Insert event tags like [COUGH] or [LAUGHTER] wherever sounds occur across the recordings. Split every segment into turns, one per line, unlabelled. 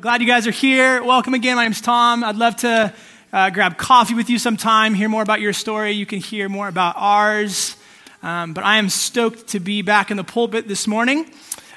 glad you guys are here. Welcome again. My name's Tom. I'd love to uh, grab coffee with you sometime, hear more about your story. You can hear more about ours. Um, but I am stoked to be back in the pulpit this morning.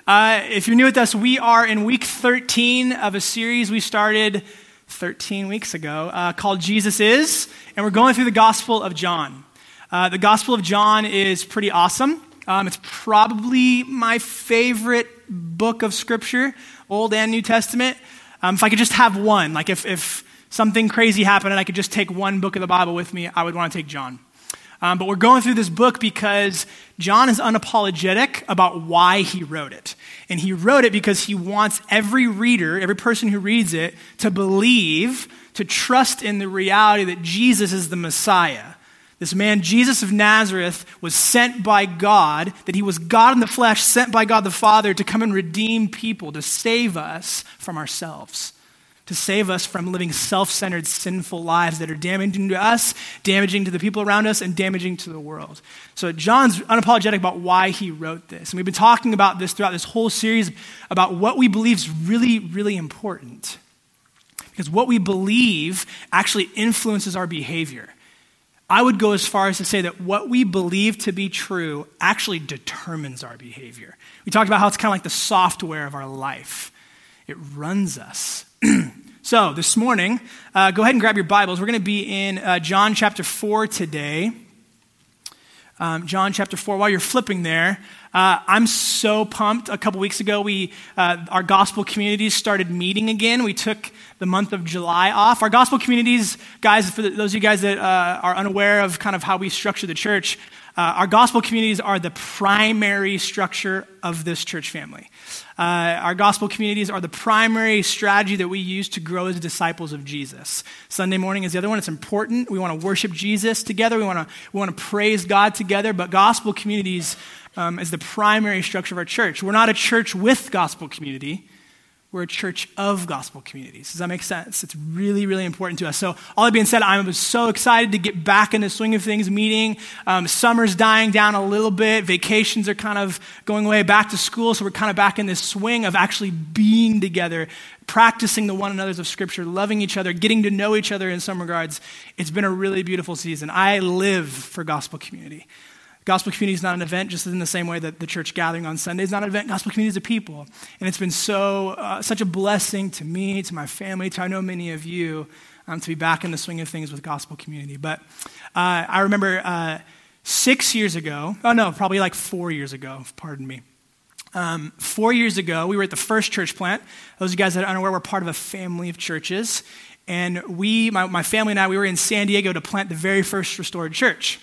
Uh, if you're new with us, we are in week 13 of a series we started 13 weeks ago uh, called Jesus Is, and we're going through the Gospel of John. Uh, the Gospel of John is pretty awesome. Um, it's probably my favorite book of Scripture, Old and New Testament. Um, if I could just have one, like if, if something crazy happened and I could just take one book of the Bible with me, I would want to take John. Um, but we're going through this book because John is unapologetic about why he wrote it. And he wrote it because he wants every reader, every person who reads it, to believe, to trust in the reality that Jesus is the Messiah this man, Jesus of Nazareth, was sent by God, that he was God in the flesh, sent by God the Father to come and redeem people, to save us from ourselves, to save us from living self centered, sinful lives that are damaging to us, damaging to the people around us, and damaging to the world. So, John's unapologetic about why he wrote this. And we've been talking about this throughout this whole series about what we believe is really, really important. Because what we believe actually influences our behavior. I would go as far as to say that what we believe to be true actually determines our behavior. We talked about how it's kind of like the software of our life, it runs us. [CLEARS THROAT] so, this morning, uh, go ahead and grab your Bibles. We're going to be in uh, John chapter 4 today. Um, John chapter 4. While you're flipping there, uh, I'm so pumped. A couple weeks ago, we, uh, our gospel communities started meeting again. We took the month of July off. Our gospel communities, guys, for those of you guys that uh, are unaware of kind of how we structure the church, uh, our gospel communities are the primary structure of this church family. Uh, our gospel communities are the primary strategy that we use to grow as disciples of Jesus. Sunday morning is the other one. It's important. We want to worship Jesus together. We want to, we want to praise God together. But gospel communities um, as the primary structure of our church. We're not a church with gospel community. We're a church of gospel communities. Does that make sense? It's really, really important to us. So, all that being said, I'm so excited to get back in the swing of things meeting. Um, summer's dying down a little bit. Vacations are kind of going away back to school. So, we're kind of back in this swing of actually being together, practicing the one another's of Scripture, loving each other, getting to know each other in some regards. It's been a really beautiful season. I live for gospel community. Gospel community is not an event, just in the same way that the church gathering on Sunday is not an event. Gospel community is a people. And it's been so, uh, such a blessing to me, to my family, to I know many of you, um, to be back in the swing of things with gospel community. But uh, I remember uh, six years ago, oh no, probably like four years ago, pardon me. Um, four years ago, we were at the first church plant. Those of you guys that are unaware, we're part of a family of churches. And we, my, my family and I, we were in San Diego to plant the very first restored church.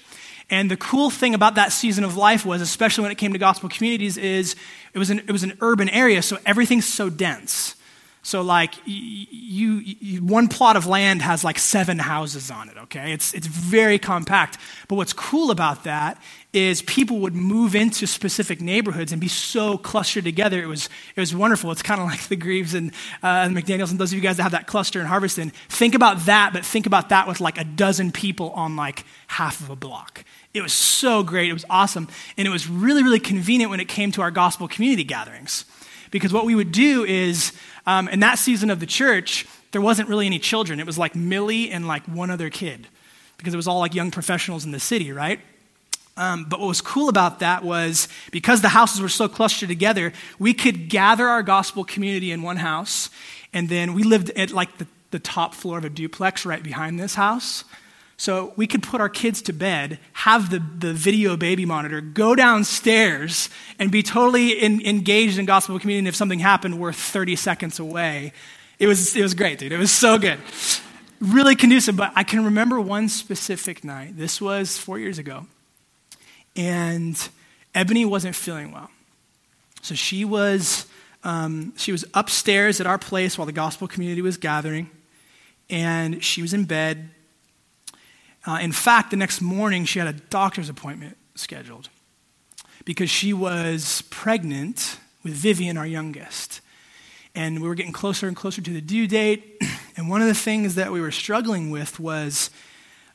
And the cool thing about that season of life was, especially when it came to gospel communities, is it was an, it was an urban area, so everything's so dense. So, like, you, you, one plot of land has like seven houses on it, okay? It's, it's very compact. But what's cool about that is people would move into specific neighborhoods and be so clustered together. It was, it was wonderful. It's kind of like the Greaves and uh, McDaniels and those of you guys that have that cluster in Harveston. Think about that, but think about that with like a dozen people on like half of a block. It was so great. It was awesome. And it was really, really convenient when it came to our gospel community gatherings. Because what we would do is, um, in that season of the church, there wasn't really any children. It was like Millie and like one other kid. Because it was all like young professionals in the city, right? Um, but what was cool about that was because the houses were so clustered together, we could gather our gospel community in one house, and then we lived at like the, the top floor of a duplex right behind this house. So we could put our kids to bed, have the, the video baby monitor, go downstairs, and be totally in, engaged in gospel community. And if something happened, we're 30 seconds away. It was, it was great, dude. It was so good. Really conducive. But I can remember one specific night. This was four years ago. And Ebony wasn't feeling well. So she was, um, she was upstairs at our place while the gospel community was gathering. And she was in bed uh, in fact, the next morning, she had a doctor's appointment scheduled because she was pregnant with Vivian, our youngest. And we were getting closer and closer to the due date. [CLEARS THROAT] And one of the things that we were struggling with was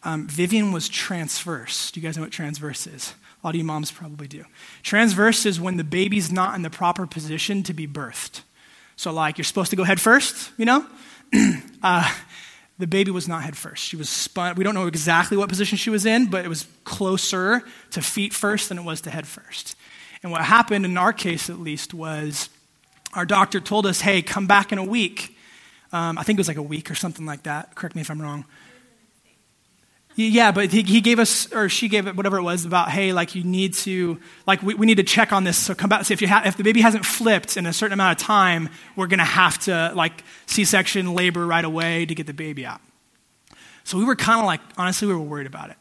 um, Vivian was transverse. Do you guys know what transverse is? Lot of you moms probably do. Transverse is when the baby's not in the proper position to be birthed. So, like, you're supposed to go head first, you know? [CLEARS THROAT] uh, the baby was not head first. She was spun. We don't know exactly what position she was in, but it was closer to feet first than it was to head first. And what happened, in our case at least, was our doctor told us, hey, come back in a week. Um, I think it was like a week or something like that. Correct me if I'm wrong. Yeah, but he, he gave us, or she gave it, whatever it was, about, hey, like you need to, like we, we need to check on this. So come back. So if, you ha- if the baby hasn't flipped in a certain amount of time, we're going to have to, like, C section labor right away to get the baby out. So we were kind of like, honestly, we were worried about it.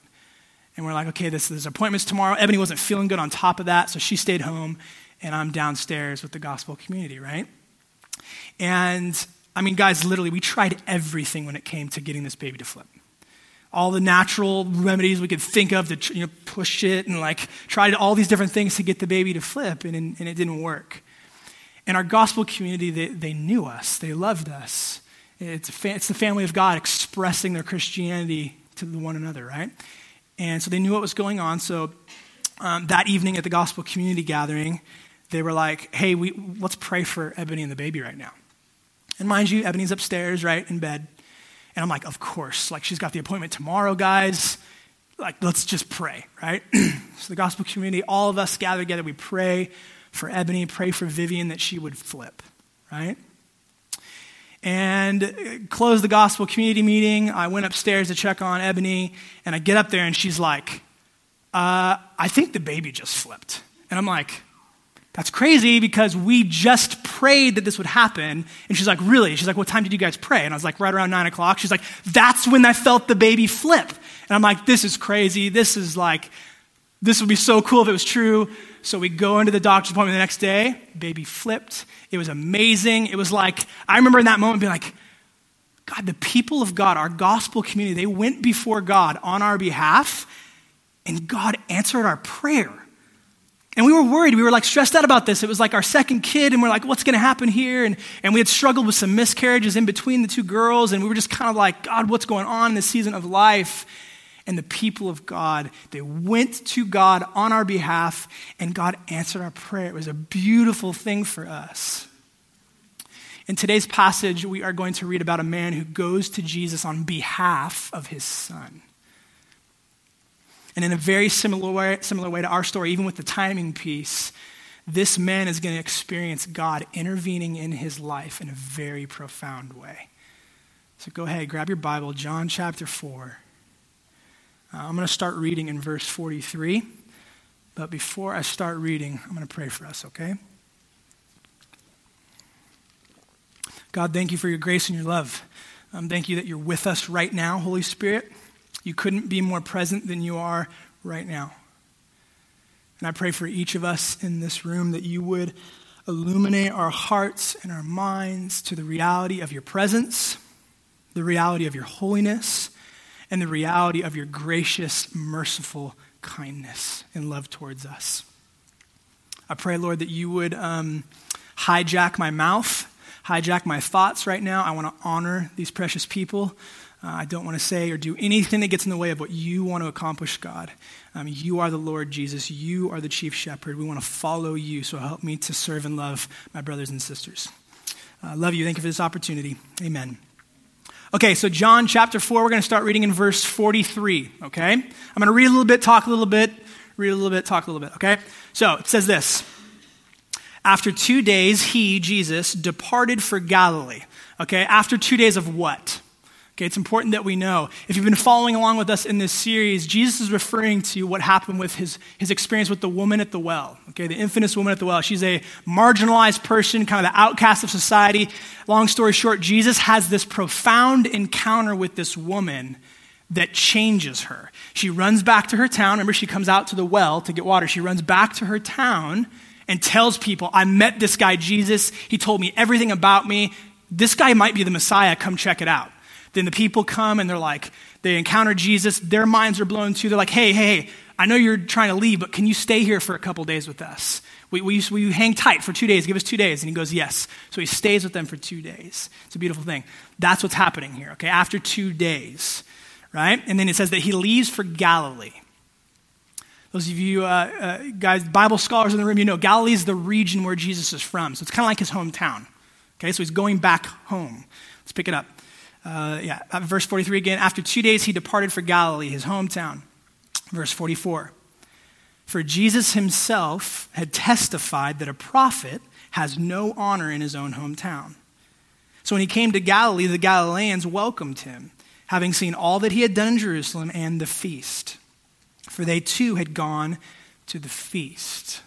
And we're like, okay, this, there's appointments tomorrow. Ebony wasn't feeling good on top of that, so she stayed home, and I'm downstairs with the gospel community, right? And I mean, guys, literally, we tried everything when it came to getting this baby to flip all the natural remedies we could think of to you know, push it and like tried all these different things to get the baby to flip, and, and it didn't work. And our gospel community, they, they knew us, they loved us. It's, fa- it's the family of God expressing their Christianity to one another, right? And so they knew what was going on. So um, that evening at the gospel community gathering, they were like, hey, we, let's pray for Ebony and the baby right now. And mind you, Ebony's upstairs, right, in bed. And I'm like, of course. Like, she's got the appointment tomorrow, guys. Like, let's just pray, right? [CLEARS THROAT] so, the gospel community, all of us gather together. We pray for Ebony, pray for Vivian that she would flip, right? And close the gospel community meeting. I went upstairs to check on Ebony, and I get up there, and she's like, uh, I think the baby just flipped. And I'm like, that's crazy because we just prayed that this would happen. And she's like, Really? She's like, What time did you guys pray? And I was like, Right around nine o'clock. She's like, That's when I felt the baby flip. And I'm like, This is crazy. This is like, this would be so cool if it was true. So we go into the doctor's appointment the next day. Baby flipped. It was amazing. It was like, I remember in that moment being like, God, the people of God, our gospel community, they went before God on our behalf, and God answered our prayer. And we were worried. We were like stressed out about this. It was like our second kid, and we're like, what's going to happen here? And, and we had struggled with some miscarriages in between the two girls, and we were just kind of like, God, what's going on in this season of life? And the people of God, they went to God on our behalf, and God answered our prayer. It was a beautiful thing for us. In today's passage, we are going to read about a man who goes to Jesus on behalf of his son. And in a very similar way, similar way to our story, even with the timing piece, this man is going to experience God intervening in his life in a very profound way. So go ahead, grab your Bible, John chapter 4. Uh, I'm going to start reading in verse 43. But before I start reading, I'm going to pray for us, okay? God, thank you for your grace and your love. Um, thank you that you're with us right now, Holy Spirit. You couldn't be more present than you are right now. And I pray for each of us in this room that you would illuminate our hearts and our minds to the reality of your presence, the reality of your holiness, and the reality of your gracious, merciful kindness and love towards us. I pray, Lord, that you would um, hijack my mouth, hijack my thoughts right now. I want to honor these precious people. Uh, I don't want to say or do anything that gets in the way of what you want to accomplish, God. Um, you are the Lord Jesus. You are the chief shepherd. We want to follow you, so help me to serve and love my brothers and sisters. Uh, love you. Thank you for this opportunity. Amen. Okay, so John chapter 4, we're going to start reading in verse 43, okay? I'm going to read a little bit, talk a little bit, read a little bit, talk a little bit, okay? So it says this After two days, he, Jesus, departed for Galilee. Okay, after two days of what? Okay, it's important that we know. If you've been following along with us in this series, Jesus is referring to what happened with his, his experience with the woman at the well. Okay, the infamous woman at the well. She's a marginalized person, kind of the outcast of society. Long story short, Jesus has this profound encounter with this woman that changes her. She runs back to her town. Remember, she comes out to the well to get water. She runs back to her town and tells people, I met this guy, Jesus. He told me everything about me. This guy might be the Messiah. Come check it out. Then the people come and they're like, they encounter Jesus. Their minds are blown too. They're like, hey, hey, I know you're trying to leave, but can you stay here for a couple days with us? We, we, we hang tight for two days. Give us two days. And he goes, yes. So he stays with them for two days. It's a beautiful thing. That's what's happening here, okay? After two days, right? And then it says that he leaves for Galilee. Those of you uh, uh, guys, Bible scholars in the room, you know Galilee is the region where Jesus is from. So it's kind of like his hometown. Okay, so he's going back home. Let's pick it up. Uh, yeah, verse 43 again. After two days, he departed for Galilee, his hometown. Verse 44. For Jesus himself had testified that a prophet has no honor in his own hometown. So when he came to Galilee, the Galileans welcomed him, having seen all that he had done in Jerusalem and the feast. For they too had gone to the feast.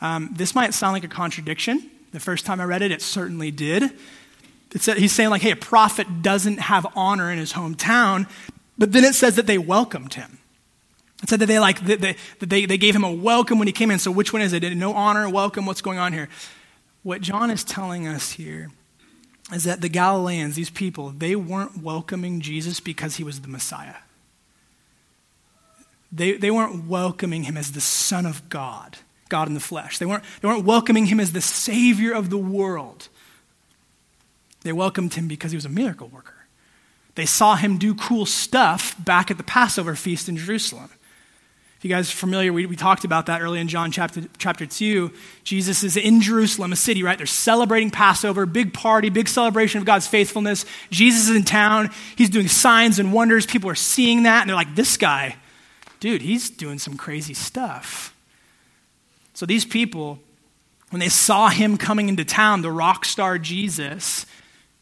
Um, this might sound like a contradiction. The first time I read it, it certainly did. He's saying, like, hey, a prophet doesn't have honor in his hometown, but then it says that they welcomed him. It said that they like they, that they, they gave him a welcome when he came in. So which one is it? No honor, welcome. What's going on here? What John is telling us here is that the Galileans, these people, they weren't welcoming Jesus because he was the Messiah. They, they weren't welcoming him as the Son of God, God in the flesh. They weren't, they weren't welcoming him as the Savior of the world. They welcomed him because he was a miracle worker. They saw him do cool stuff back at the Passover feast in Jerusalem. If you guys are familiar, we, we talked about that early in John chapter, chapter 2. Jesus is in Jerusalem, a city, right? They're celebrating Passover, big party, big celebration of God's faithfulness. Jesus is in town. He's doing signs and wonders. People are seeing that, and they're like, this guy, dude, he's doing some crazy stuff. So these people, when they saw him coming into town, the rock star Jesus,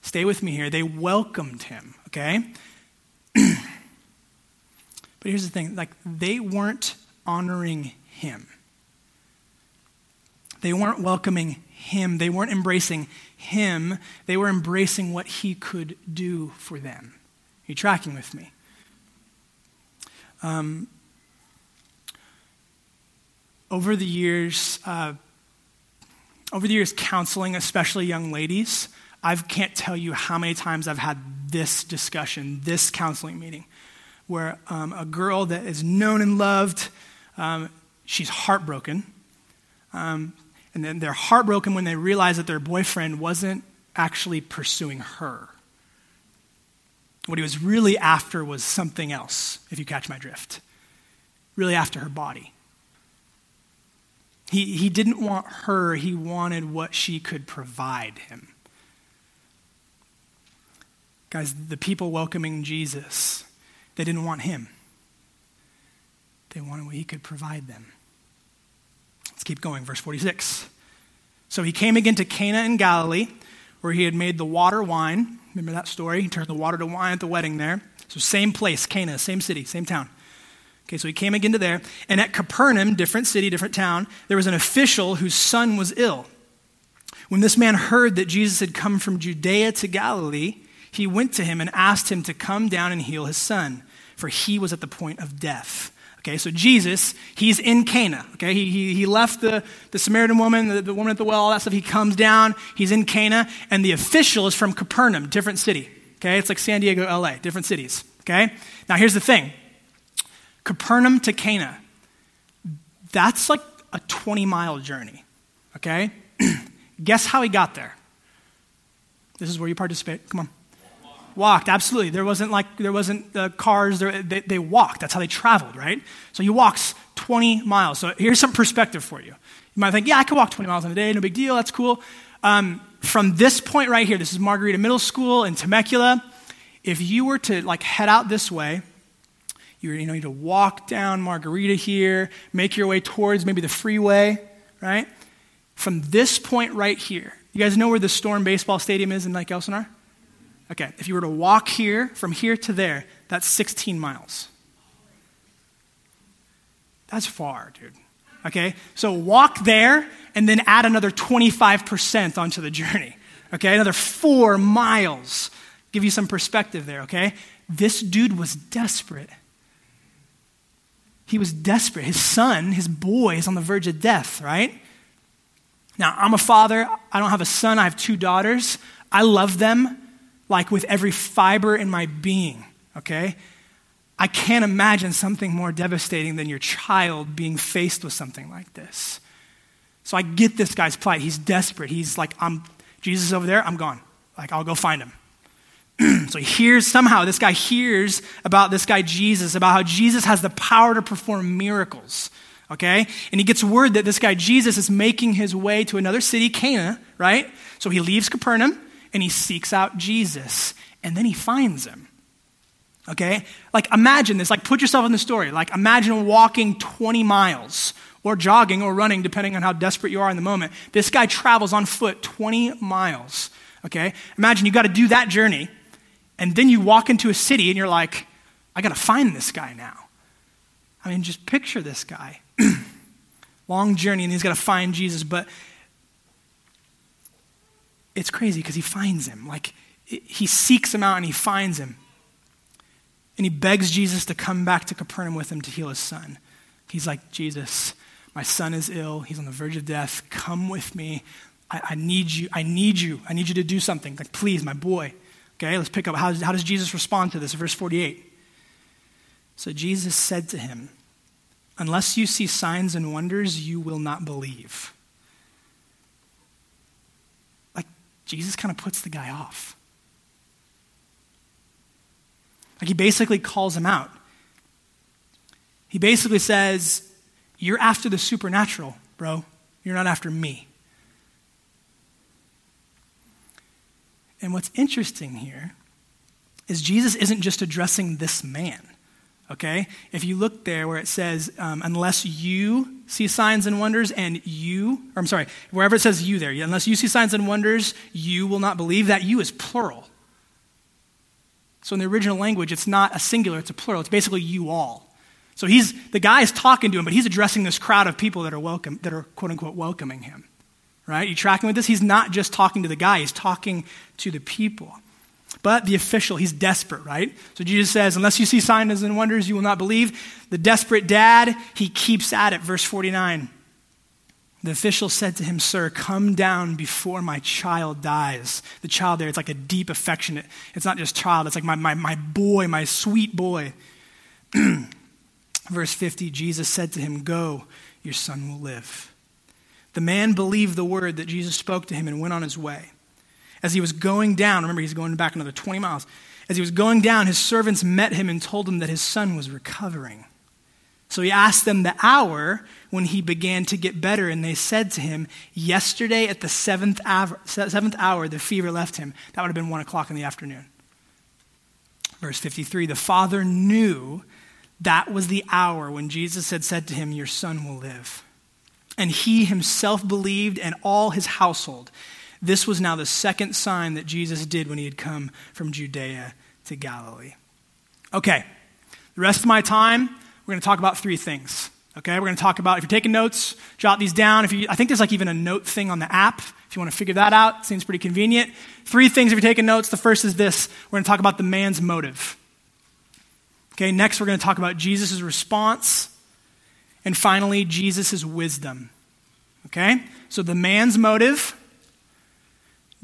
stay with me here, they welcomed him, okay? [CLEARS THROAT] But here's the thing like, they weren't honoring him. They weren't welcoming him. They weren't embracing him. They were embracing what he could do for them. Are you tracking with me? Um, over the years, uh, over the years, counseling, especially young ladies, I can't tell you how many times I've had this discussion, this counseling meeting where um, a girl that is known and loved, um, she's heartbroken. Um, and then they're heartbroken when they realize that their boyfriend wasn't actually pursuing her. What he was really after was something else, if you catch my drift. Really after her body. He, he didn't want her, he wanted what she could provide him. Guys, the people welcoming Jesus they didn't want him, they wanted what he could provide them. Let's keep going. Verse 46. So he came again to Cana in Galilee, where he had made the water wine. Remember that story? He turned the water to wine at the wedding there. So, same place, Cana, same city, same town. Okay, so he came again to there. And at Capernaum, different city, different town, there was an official whose son was ill. When this man heard that Jesus had come from Judea to Galilee, he went to him and asked him to come down and heal his son for he was at the point of death. Okay, so Jesus, he's in Cana. Okay, he, he, he left the, the Samaritan woman, the, the woman at the well, all that stuff. He comes down, he's in Cana, and the official is from Capernaum, different city. Okay, it's like San Diego, LA, different cities. Okay, now here's the thing Capernaum to Cana, that's like a 20 mile journey. Okay, [CLEARS THROAT] guess how he got there? This is where you participate. Come on walked. Absolutely. There wasn't like there wasn't uh, cars. They, they walked. That's how they traveled right? So he walks 20 miles. So here's some perspective for you. You might think yeah i could walk 20 miles in a day. No big deal. That's cool. Um, from this point right here this is margarita middle school in temecula. If you were to like head out this way you, you know, need to walk down margarita here make your way towards maybe the freeway right? From this point right here you guys know where the storm baseball stadium is in like elsinore Okay, if you were to walk here, from here to there, that's 16 miles. That's far, dude. Okay, so walk there and then add another 25% onto the journey. Okay, another four miles. Give you some perspective there, okay? This dude was desperate. He was desperate. His son, his boy, is on the verge of death, right? Now, I'm a father. I don't have a son. I have two daughters. I love them like with every fiber in my being, okay? I can't imagine something more devastating than your child being faced with something like this. So I get this guy's plight. He's desperate. He's like, I'm Jesus over there, I'm gone. Like, I'll go find him. [CLEARS THROAT] so he hears somehow, this guy hears about this guy Jesus, about how Jesus has the power to perform miracles. okay? And he gets word that this guy Jesus is making his way to another city, Cana, right? So he leaves Capernaum and he seeks out Jesus, and then he finds him. Okay? Like imagine this, like put yourself in the story. Like imagine walking 20 miles or jogging or running, depending on how desperate you are in the moment. This guy travels on foot 20 miles. Okay? Imagine you got to do that journey, and then you walk into a city and you're like, I got to find this guy now. I mean, just picture this guy. [CLEARS THROAT] Long journey, and he's got to find Jesus, but it's crazy because he finds him. Like, he seeks him out and he finds him. And he begs Jesus to come back to Capernaum with him to heal his son. He's like, Jesus, my son is ill. He's on the verge of death. Come with me. I, I need you. I need you. I need you to do something. Like, please, my boy. Okay, let's pick up. How, how does Jesus respond to this? Verse 48. So Jesus said to him, Unless you see signs and wonders, you will not believe. Like, Jesus kind of puts the guy off. Like, he basically calls him out. He basically says, You're after the supernatural, bro. You're not after me. And what's interesting here is Jesus isn't just addressing this man okay? If you look there where it says, um, unless you see signs and wonders and you, or I'm sorry, wherever it says you there, unless you see signs and wonders, you will not believe. That you is plural. So in the original language, it's not a singular, it's a plural. It's basically you all. So he's, the guy is talking to him, but he's addressing this crowd of people that are welcome, that are quote unquote welcoming him. Right? You tracking with this? He's not just talking to the guy, he's talking to the people. But the official, he's desperate, right? So Jesus says, Unless you see signs and wonders, you will not believe. The desperate dad, he keeps at it. Verse 49. The official said to him, Sir, come down before my child dies. The child there, it's like a deep affectionate. It's not just child, it's like my, my, my boy, my sweet boy. [CLEARS THROAT] Verse 50 Jesus said to him, Go, your son will live. The man believed the word that Jesus spoke to him and went on his way. As he was going down, remember he's going back another 20 miles. As he was going down, his servants met him and told him that his son was recovering. So he asked them the hour when he began to get better, and they said to him, Yesterday at the seventh hour, seventh hour, the fever left him. That would have been one o'clock in the afternoon. Verse 53 The father knew that was the hour when Jesus had said to him, Your son will live. And he himself believed, and all his household. This was now the second sign that Jesus did when he had come from Judea to Galilee. Okay, the rest of my time, we're going to talk about three things. Okay, we're going to talk about, if you're taking notes, jot these down. If you, I think there's like even a note thing on the app. If you want to figure that out, seems pretty convenient. Three things if you're taking notes. The first is this we're going to talk about the man's motive. Okay, next we're going to talk about Jesus' response. And finally, Jesus' wisdom. Okay, so the man's motive,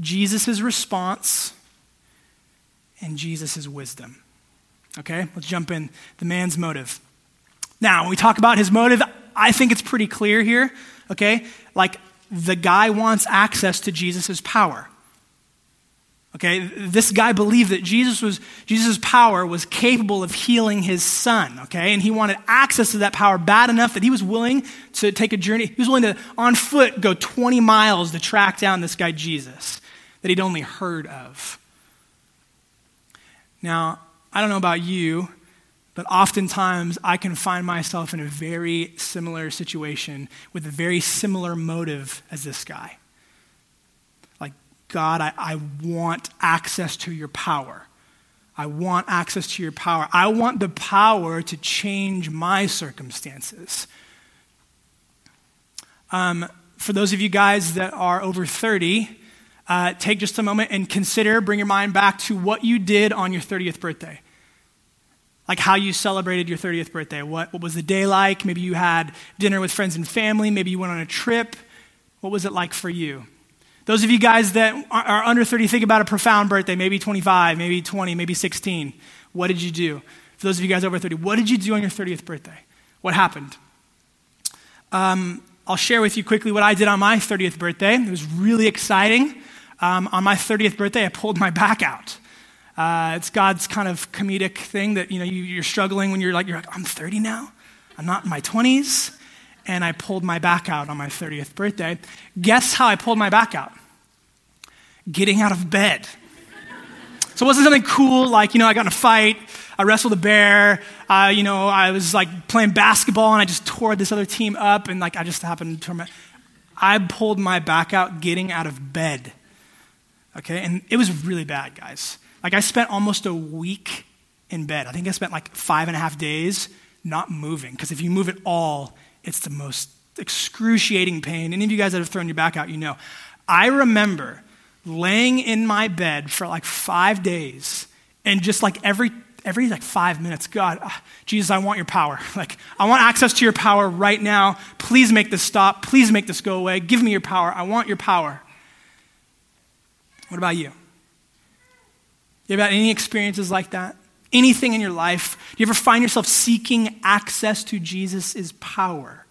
Jesus' response and Jesus' wisdom. Okay, let's jump in. The man's motive. Now, when we talk about his motive, I think it's pretty clear here. Okay, like the guy wants access to Jesus' power. Okay, this guy believed that Jesus was Jesus' power was capable of healing his son, okay? And he wanted access to that power bad enough that he was willing to take a journey. He was willing to on foot go 20 miles to track down this guy Jesus that he'd only heard of. Now, I don't know about you, but oftentimes I can find myself in a very similar situation with a very similar motive as this guy. Like, God, I, I want access to your power. I want access to your power. I want the power to change my circumstances. Um, for those of you guys that are over 30, uh, take just a moment and consider, bring your mind back to what you did on your 30th birthday. Like how you celebrated your 30th birthday. What, what was the day like? Maybe you had dinner with friends and family. Maybe you went on a trip. What was it like for you? Those of you guys that are, under 30, think about a profound birthday, maybe 25, maybe 20, maybe 16. What did you do? For those of you guys over 30, what did you do on your 30th birthday? What happened? Um, I'll share with you quickly what I did on my 30th birthday. It was really exciting um, on my 30th birthday, I pulled my back out. Uh, it's God's kind of comedic thing that you know you, are struggling when you're like you're like I'm 30 now, I'm not in my 20s, and I pulled my back out on my 30th birthday. Guess how I pulled my back out? Getting out of bed. So it wasn't something cool like, you know, I got in a fight, I wrestled a bear, uh, you know, I was like playing basketball and I just tore this other team up and like I just happened to. I pulled my back out getting out of bed. Okay, and it was really bad, guys. Like I spent almost a week in bed. I think I spent like five and a half days not moving because if you move at all, it's the most excruciating pain. Any of you guys that have thrown your back out, you know. I remember laying in my bed for like five days and just like every every like five minutes god uh, jesus i want your power [LAUGHS] like i want access to your power right now please make this stop please make this go away give me your power i want your power what about you? You have had any experiences like that? Anything in your life? Do you ever find yourself seeking access to jesus' is power?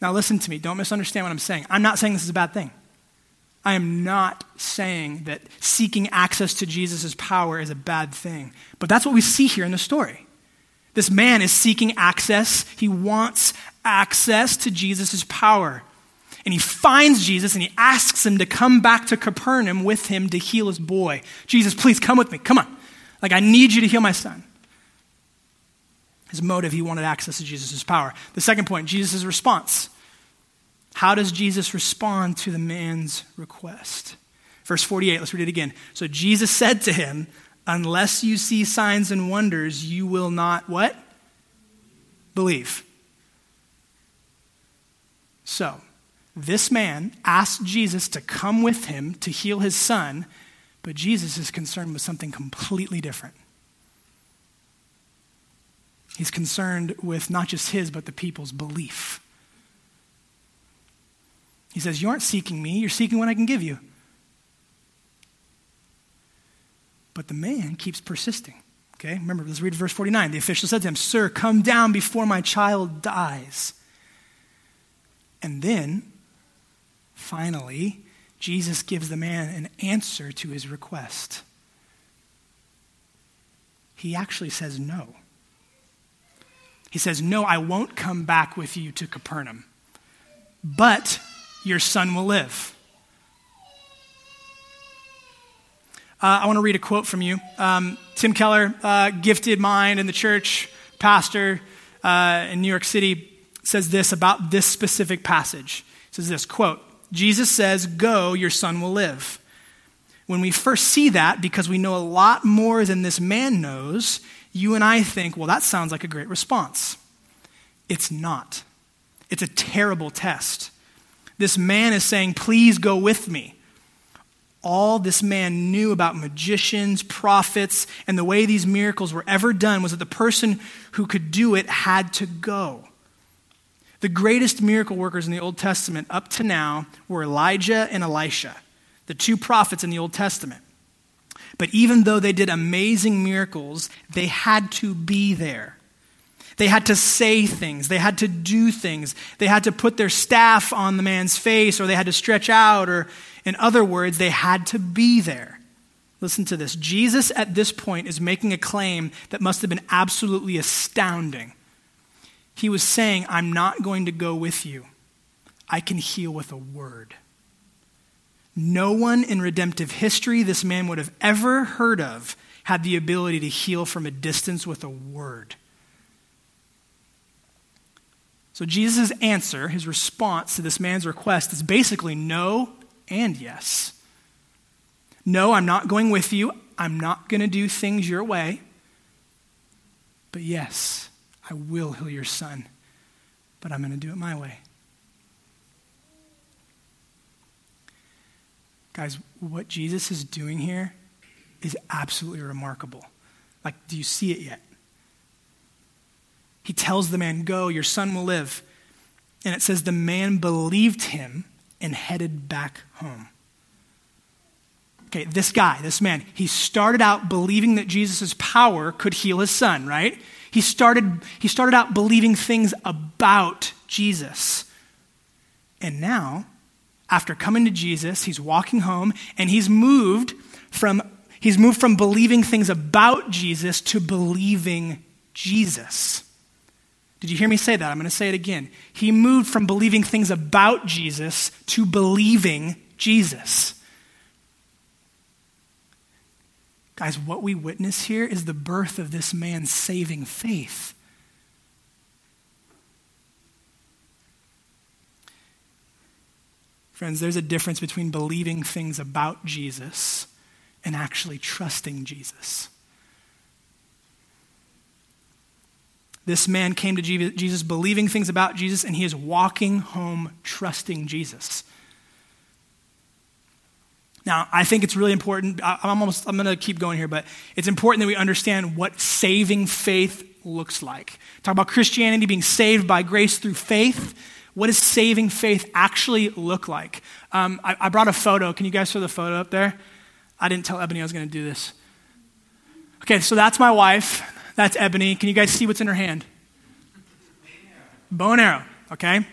Now listen to me. Don't misunderstand what i'm saying. I'm not saying this is a bad thing. I am not saying that seeking access to Jesus' power is a bad thing, but that's what we see here in the story. This man is seeking access, he wants access to Jesus' power. And he finds Jesus and he asks him to come back to Capernaum with him to heal his boy. Jesus, please come with me. Come on. Like, I need you to heal my son. His motive, he wanted access to Jesus' power. The second point, Jesus' response. How does Jesus respond to the man's request? Verse 48, let's read it again. So Jesus said to him, Unless you see signs and wonders, you will not what? Believe. So, this man asked Jesus to come with him to heal his son, but Jesus is concerned with something completely different. He's concerned with not just his, but the people's belief. He says, You aren't seeking me, you're seeking what I can give you. But the man keeps persisting. Okay, remember, let's read verse 49. The official said to him, Sir, come down before my child dies. And then, finally, Jesus gives the man an answer to his request. He actually says no. He says, No, I won't come back with you to Capernaum. But your son will live. Uh, I want to read a quote from you. Um, Tim Keller, uh, gifted mind in the church, pastor uh, in New York City, says this about this specific passage. He says this quote, Jesus says, Go, your son will live. When we first see that, because we know a lot more than this man knows, you and I think, well, that sounds like a great response. It's not. It's a terrible test. This man is saying, Please go with me. All this man knew about magicians, prophets, and the way these miracles were ever done was that the person who could do it had to go. The greatest miracle workers in the Old Testament up to now were Elijah and Elisha, the two prophets in the Old Testament. But even though they did amazing miracles, they had to be there. They had to say things. They had to do things. They had to put their staff on the man's face or they had to stretch out, or in other words, they had to be there. Listen to this. Jesus at this point is making a claim that must have been absolutely astounding. He was saying, I'm not going to go with you. I can heal with a word. No one in redemptive history this man would have ever heard of had the ability to heal from a distance with a word. So Jesus' answer, his response to this man's request, is basically no and yes. No, I'm not going with you. I'm not going to do things your way. But yes, I will heal your son, but I'm going to do it my way. Guys, what Jesus is doing here is absolutely remarkable. Like, do you see it yet? He tells the man, Go, your son will live. And it says the man believed him and headed back home. Okay, this guy, this man, he started out believing that Jesus' power could heal his son, right? He started, he started out believing things about Jesus. And now, after coming to Jesus, he's walking home and he's moved from he's moved from believing things about Jesus to believing Jesus. Did you hear me say that? I'm going to say it again. He moved from believing things about Jesus to believing Jesus. Guys, what we witness here is the birth of this man's saving faith. Friends, there's a difference between believing things about Jesus and actually trusting Jesus. This man came to Jesus believing things about Jesus, and he is walking home trusting Jesus. Now, I think it's really important. I'm almost, I'm going to keep going here, but it's important that we understand what saving faith looks like. Talk about Christianity being saved by grace through faith. What does saving faith actually look like? Um, I, I, brought a photo. Can you guys throw the photo up there? I didn't tell Ebony I was going to do this. Okay, so that's my wife. That's Ebony. Can you guys see what's in her hand? Bow and arrow, okay?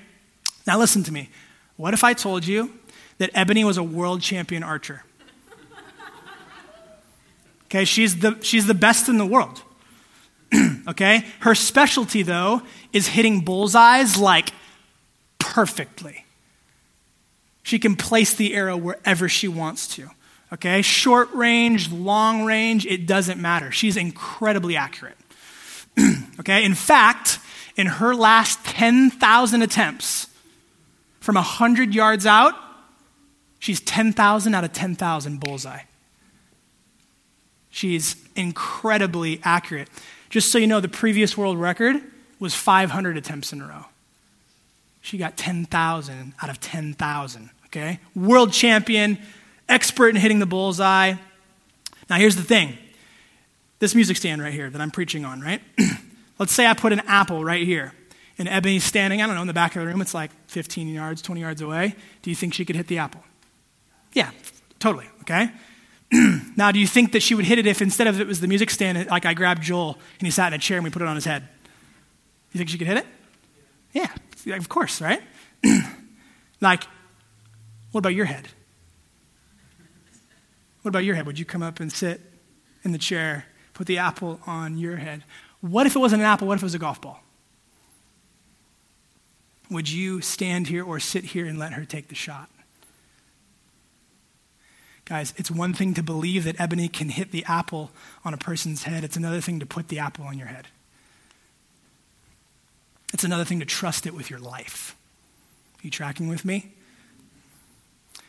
Now listen to me. What if I told you that Ebony was a world champion archer? Okay, she's the, she's the best in the world. [CLEARS THROAT] okay? Her specialty, though, is hitting bullseyes like perfectly. She can place the arrow wherever she wants to. Okay? Short range, long range, it doesn't matter. She's incredibly accurate. [CLEARS THROAT] okay? In fact, in her last 10,000 attempts, from 100 yards out, she's 10,000 out of 10,000 bullseye. She's incredibly accurate. Just so you know, the previous world record was 500 attempts in a row. She got 10,000 out of 10,000, okay? World champion, expert in hitting the bullseye. Now, here's the thing this music stand right here that I'm preaching on, right? [CLEARS THROAT] Let's say I put an apple right here, and Ebony's standing, I don't know, in the back of the room. It's like 15 yards, 20 yards away. Do you think she could hit the apple? Yeah, totally, okay? [CLEARS THROAT] now, do you think that she would hit it if instead of it was the music stand, like I grabbed Joel and he sat in a chair and we put it on his head? You think she could hit it? Yeah, of course, right? [CLEARS THROAT] like, what about your head? What about your head? Would you come up and sit in the chair, put the apple on your head? What if it wasn't an apple? What if it was a golf ball? Would you stand here or sit here and let her take the shot? Guys, it's one thing to believe that ebony can hit the apple on a person's head, it's another thing to put the apple on your head. It's another thing to trust it with your life. Are you tracking with me?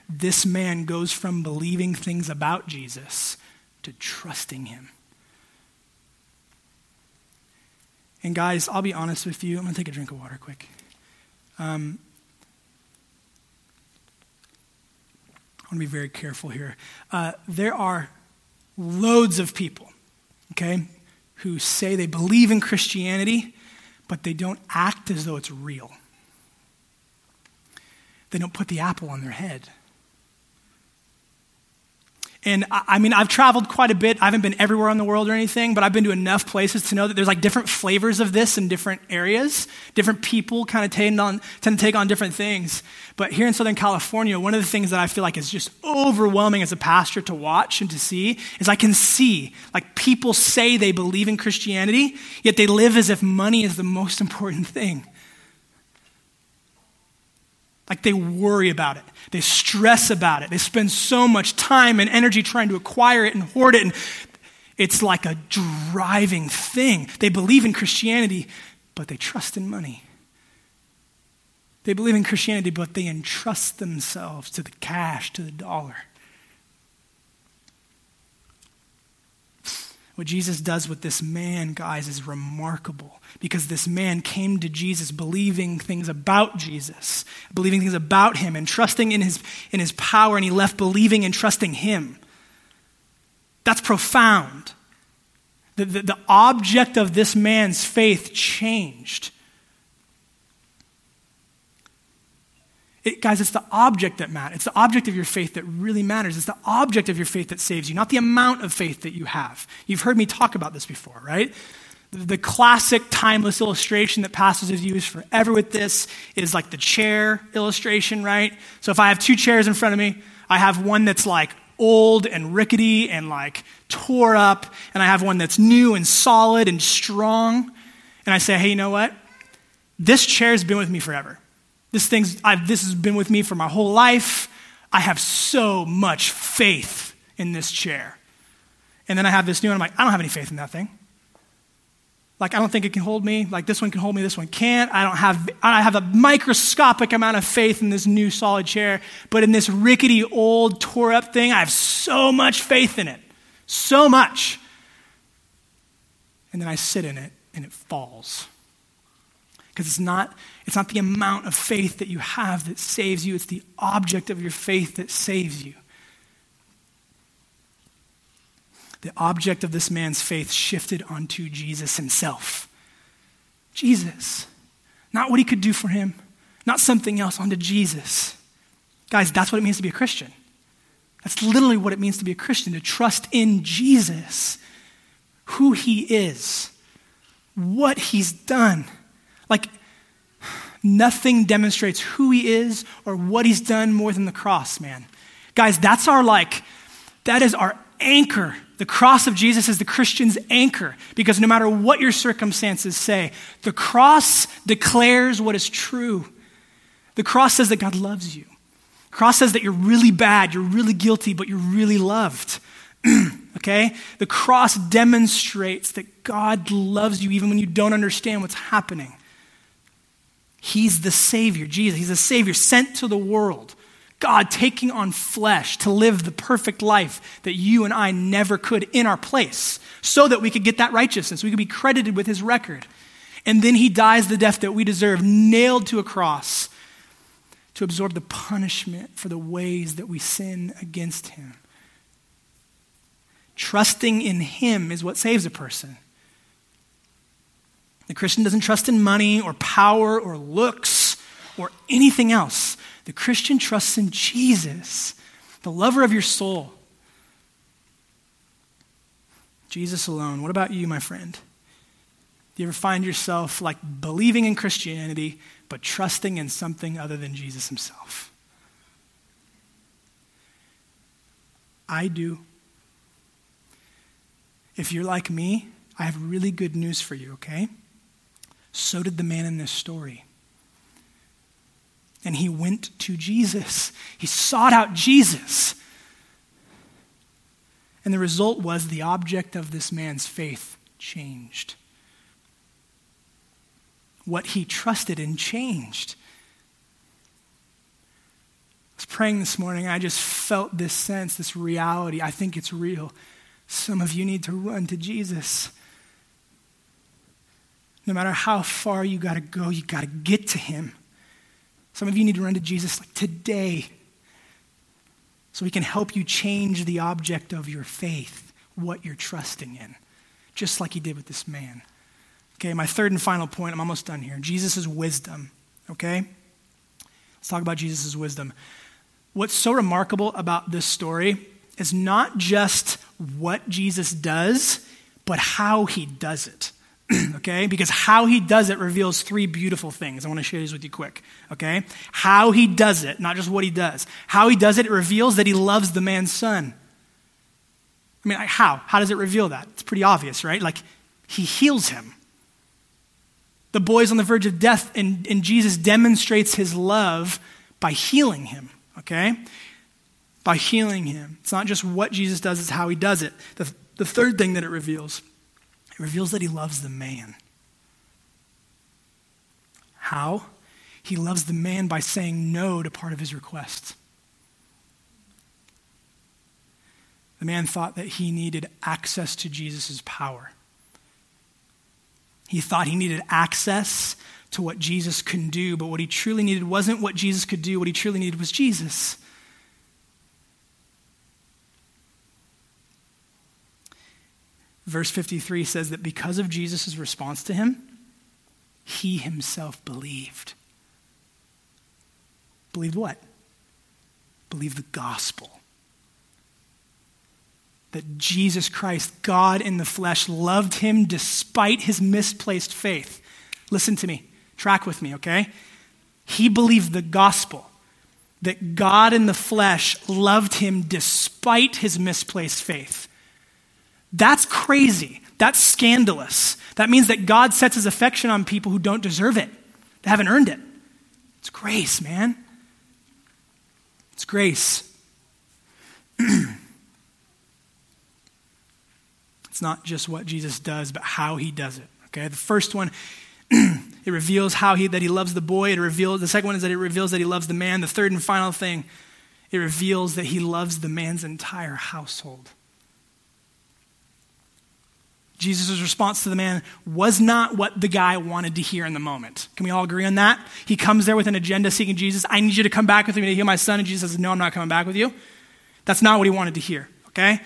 This man goes from believing things about Jesus to trusting him. And guys, I'll be honest with you. I'm going to take a drink of water quick. Um, I want to be very careful here. Uh, there are loads of people, okay, who say they believe in Christianity, but they don't act as though it's real. They don't put the apple on their head. And I, mean, I've traveled quite a bit. I haven't been everywhere in the world or anything, but I've been to enough places to know that there's like different flavors of this in different areas. Different people kind of tend, on, tend to take on different things. But here in Southern California, one of the things that I feel like is just overwhelming as a pastor to watch and to see is I can see like people say they believe in Christianity, yet they live as if money is the most [LAUGHS] important thing. Like they worry about it. They stress about it. They spend so much time and energy trying to acquire it and hoard it. And it's like a driving thing. They believe in Christianity, but they trust in money. They believe in Christianity, but they entrust themselves to the cash, to the dollar. What Jesus does with this man, guys, is remarkable because this man came to Jesus believing things about Jesus, believing things about him, and trusting in his, in his power, and he left believing and trusting him. That's profound. The, the, the object of this man's faith changed. It, guys, it's the object that matters. It's the object of your faith that really matters. It's the object of your faith that saves you, not the amount of faith that you have. You've heard me talk about this before, right? The, classic timeless illustration that pastors have used forever with this is like the chair illustration, right? So if I have two chairs in front of me, I have one that's like old and rickety and like tore up, and I have one that's new and solid and strong. And I say, hey, you know what? This chair has been with me forever. This, thing's, I've, this has been with me for my whole life. I have so much faith in this chair. And then I have this new one. I'm like, I don't have any faith in that thing. Like, I don't think it can hold me. Like, this one can hold me, this one can't. I don't have, I have a microscopic amount of faith in this new solid chair. But in this rickety, old, tore up thing, I have so much faith in it. So much. And then I sit in it and it falls. Because it's not, it's not the amount of faith that you have that saves you, it's the object of your faith that saves you. The object of this man's faith shifted onto Jesus himself. Jesus. Not what he could do for him, not something else, onto Jesus. Guys, that's what it means to be a Christian. That's literally what it means to be a Christian, to trust in Jesus, who he is, what he's done like, nothing demonstrates who he is or what he's done more than the cross, man. Guys, that's our, like, that is our anchor. The cross of Jesus is the Christian's anchor because no matter what your circumstances say, the cross declares what is true. The cross says that God loves you. The cross says that you're really bad, you're really guilty, but you're really loved. [CLEARS THROAT] okay? The cross demonstrates that God loves you even when you don't understand what's happening. He's the Savior, Jesus. He's the Savior sent to the world. God taking on flesh to live the perfect life that you and I never could in our place, so that we could get that righteousness. We could be credited with his record. And then he dies the death that we deserve, nailed to a cross to absorb the punishment for the ways that we sin against him. Trusting in him is what saves a person. The Christian doesn't trust in money or power or looks or anything else. The Christian trusts in Jesus, the lover of your soul. Jesus alone. What about you, my friend? Do you ever find yourself like believing in Christianity, but trusting in something other than Jesus himself? I do. If you're like me, I have really good news for you, okay? So did the man in this story. And he went to Jesus. He sought out Jesus. And the result was the object of this man's faith changed. What he trusted in changed. I was praying this morning, I just felt this sense, this reality. I think it's real. Some of you need to run to Jesus. No matter how far you got to go, you got to get to him. Some of you need to run to Jesus like today so he can help you change the object of your faith, what you're trusting in, just like he did with this man. Okay, my third and final point, I'm almost done here. Jesus' wisdom. Okay? Let's talk about Jesus' wisdom. What's so remarkable about this story is not just what Jesus does, but how he does it. [CLEARS THROAT] okay? Because how he does it reveals three beautiful things. I want to share these with you quick, okay? How he does it, not just what he does. How he does it, it reveals that he loves the man's son. I mean, how? How does it reveal that? It's pretty obvious, right? Like, he heals him. The boy's on the verge of death, and, and Jesus demonstrates his love by healing him, okay? By healing him. It's not just what Jesus does, it's how he does it. The, the third thing that it reveals reveals that he loves the man. How? He loves the man by saying no to part of his request. The man thought that he needed access to Jesus' power. He thought he needed access to what Jesus can do, but what he truly needed wasn't what Jesus could do. What he truly needed was Jesus. Verse 53 says that because of Jesus' response to him, he himself believed. Believed what? Believed the gospel. That Jesus Christ, God in the flesh, loved him despite his misplaced faith. Listen to me. Track with me, okay? He believed the gospel that God in the flesh loved him despite his misplaced faith. That's crazy. That's scandalous. That means that God sets his affection on people who don't deserve it. They haven't earned it. It's grace, man. It's grace. [CLEARS THROAT] it's not just what Jesus does, but how he does it. Okay? The first one, [CLEARS THROAT] it reveals how he that he loves the boy. It reveals the second one is that it reveals that he loves the man. The third and final thing, it reveals that he loves the man's entire household. Jesus' response to the man was not what the guy wanted to hear in the moment. Can we all agree on that? He comes there with an agenda seeking Jesus. I need you to come back with me to heal my son. And Jesus says, No, I'm not coming back with you. That's not what he wanted to hear, okay?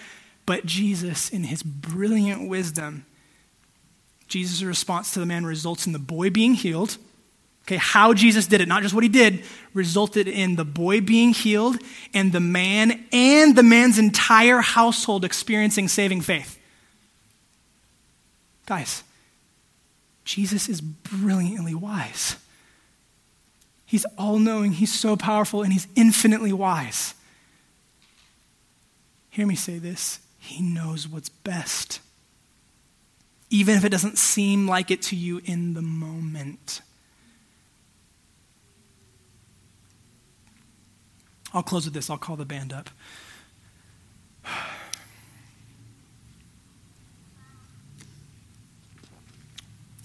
But Jesus, in his brilliant wisdom, Jesus' response to the man results in the boy being healed. Okay, how Jesus did it, not just what he did, resulted in the boy being healed and the man and the man's entire household experiencing saving faith. Guys, Jesus is brilliantly wise. He's all knowing, he's so powerful, and he's infinitely wise. Hear me say this He knows what's best, even if it doesn't seem like it to you in the moment. I'll close with this. I'll call the band up.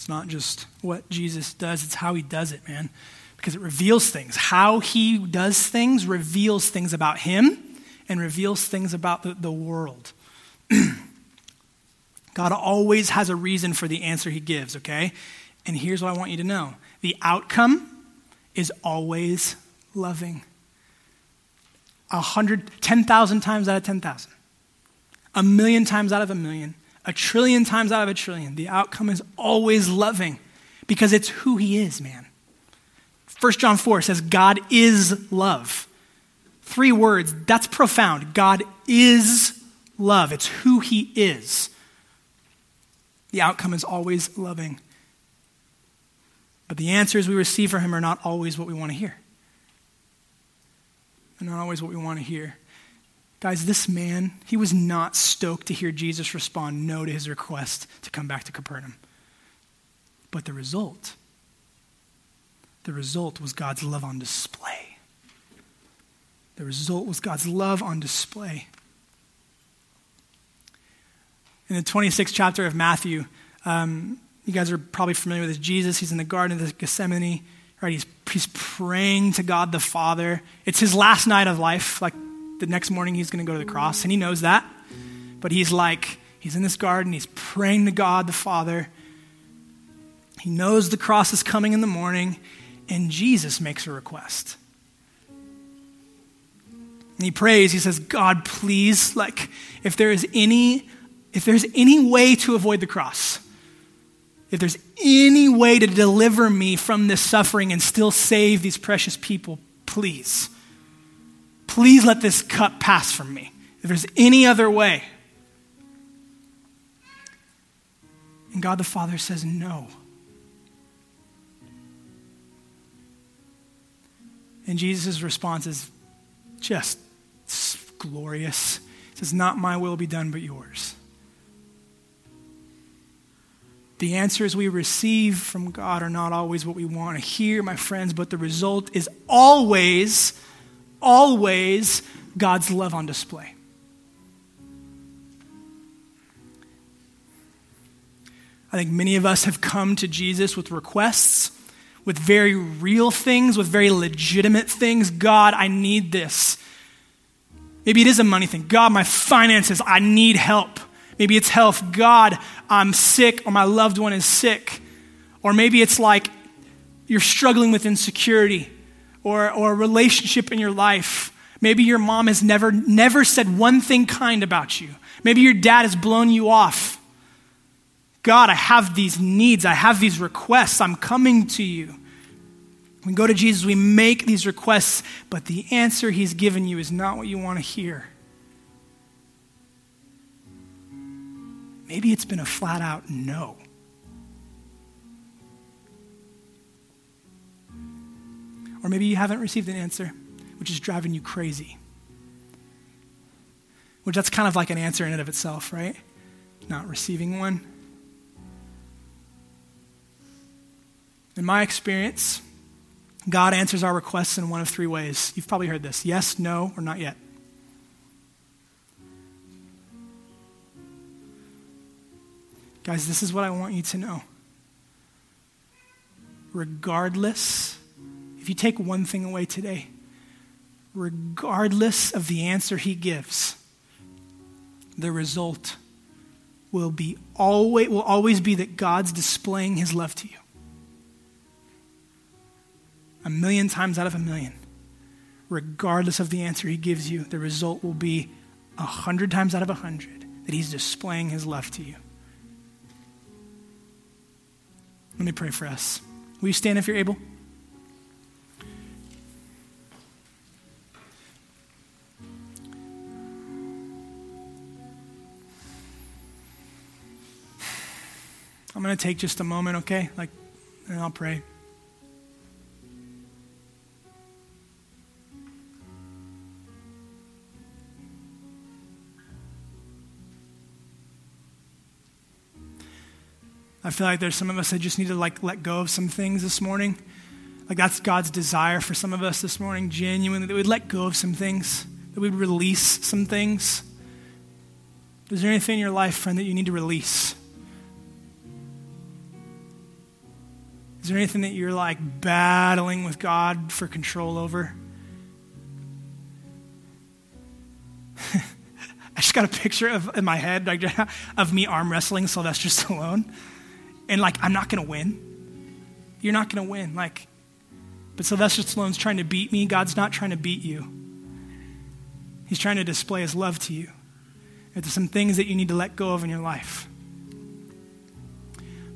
It's not just what Jesus does, it's how he does it, man. Because it reveals things. How he does things reveals things about him and reveals things about the, the world. [CLEARS THROAT] God always has a reason for the answer he gives, okay? And here's what I want you to know the outcome is always loving. A hundred, 10,000 times out of 10,000. A million times out of a million a trillion times out of a trillion, the outcome is always loving because it's who he is, man. 1 John 4 says, God is love. Three words, that's profound. God is love, it's who he is. The outcome is always loving. But the answers we receive from him are not always what we want to hear. They're not always what we want to hear. Guys, this man, he was not stoked to hear Jesus respond no to his request to come back to Capernaum. But the result, the result was God's love on display. The result was God's love on display. In the 26th chapter of Matthew, um, you guys are probably familiar with this. Jesus, he's in the Garden of Gethsemane, right? He's, he's praying to God the Father. It's his last night of life, like the next morning he's going to go to the cross, and he knows that. But he's like, he's in this garden, he's praying to God the Father. He knows the cross is coming in the morning, and Jesus makes a request. And he prays, he says, God, please, like, if there is any, if there's any way to avoid the cross, if there's any way to deliver me from this suffering and still save these precious people, please. Please let this cup pass from me. If there's any other way. And God the Father says, No. And Jesus' response is just glorious. Says, Not my will be done, but yours. The answers we receive from God are not always what we want to hear, my friends, but the result is always always God's love on display. I think many of us have come to Jesus with requests, with very real things, with very legitimate things. God, I need this. Maybe it is a money thing. God, my finances, I need help. Maybe it's health. God, I'm sick, or my loved one is sick. Or maybe it's like you're struggling with insecurity or, or a relationship in your life. Maybe your mom has never, never said one thing kind about you. Maybe your dad has blown you off. God, I have these needs. I have these requests. I'm coming to you. We go to Jesus, we make these requests, but the answer he's given you is not what you want to hear. Maybe it's been a flat out no. Or maybe you haven't received an answer, which is driving you crazy. Which that's kind of like an answer in and of itself, right? Not receiving one. In my experience, God answers our requests in one of three ways. You've probably heard this yes, no, or not yet. Guys, this is what I want you to know. Regardless, if you take one thing away today, regardless of the answer he gives, the result will be always will always be that God's displaying his love to you. A million times out of a million. Regardless of the answer he gives you, the result will be a hundred times out of a hundred that he's displaying his love to you. Let me pray for us. Will you stand if you're able? I'm going to take just a moment, okay? Like, and I'll pray. I feel like there's some of us that just need to like let go of some things this morning. Like that's God's desire for some of us this morning, genuinely, that we'd let go of some things, that we'd release some things. Is there anything in your life, friend, that you need to release? Is there anything that you're like battling with God for control over? [LAUGHS] I just got a picture of in my head like, [LAUGHS] of me arm wrestling Sylvester [LAUGHS] Stallone and like, I'm not to win. You're not to win. Like, but Sylvester Stallone's trying to beat me. God's not trying to beat you. He's trying to display his love to you. There's some things that you need to let go of in your life.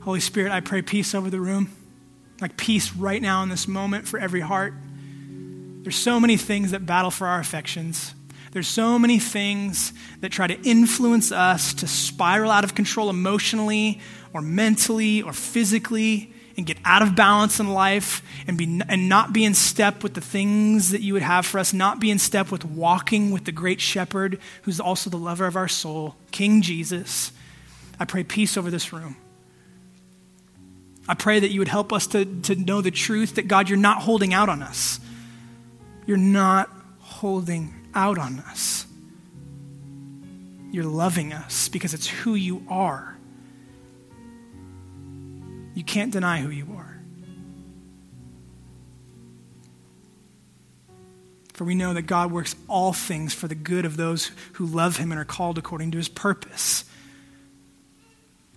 Holy Spirit, I pray peace over the room. Like peace right now in this moment for every heart. There's so many things that battle for our affections. There's so many things that try to influence us to spiral out of control emotionally or mentally or physically and get out of balance in life and, be, and not be in step with the things that you would have for us, not be in step with walking with the great shepherd who's also the lover of our soul, King Jesus. I pray peace over this room. I pray that you would help us to, to know the truth that God, you're not holding out on us. You're not holding out on us. You're loving us because it's who you are. You can't deny who you are. For we know that God works all things for the good of those who love him and are called according to his purpose.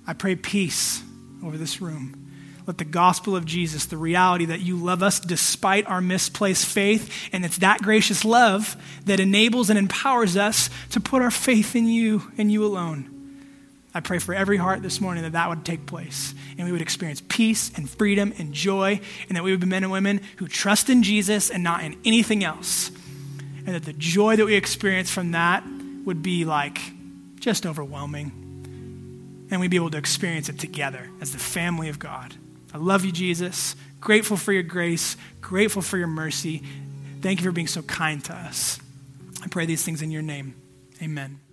I pray peace over this room. Let the gospel of Jesus, the reality that you love us despite our misplaced faith, and it's that gracious love that enables and empowers us to put our faith in you and you alone. I pray for every heart this morning that that would take place and we would experience peace and freedom and joy, and that we would be men and women who trust in Jesus and not in anything else. And that the joy that we experience from that would be like just overwhelming. And we'd be able to experience it together as the family of God. I love you, Jesus. Grateful for your grace, grateful for your mercy. Thank you for being so kind to us. I pray these things in your name. Amen.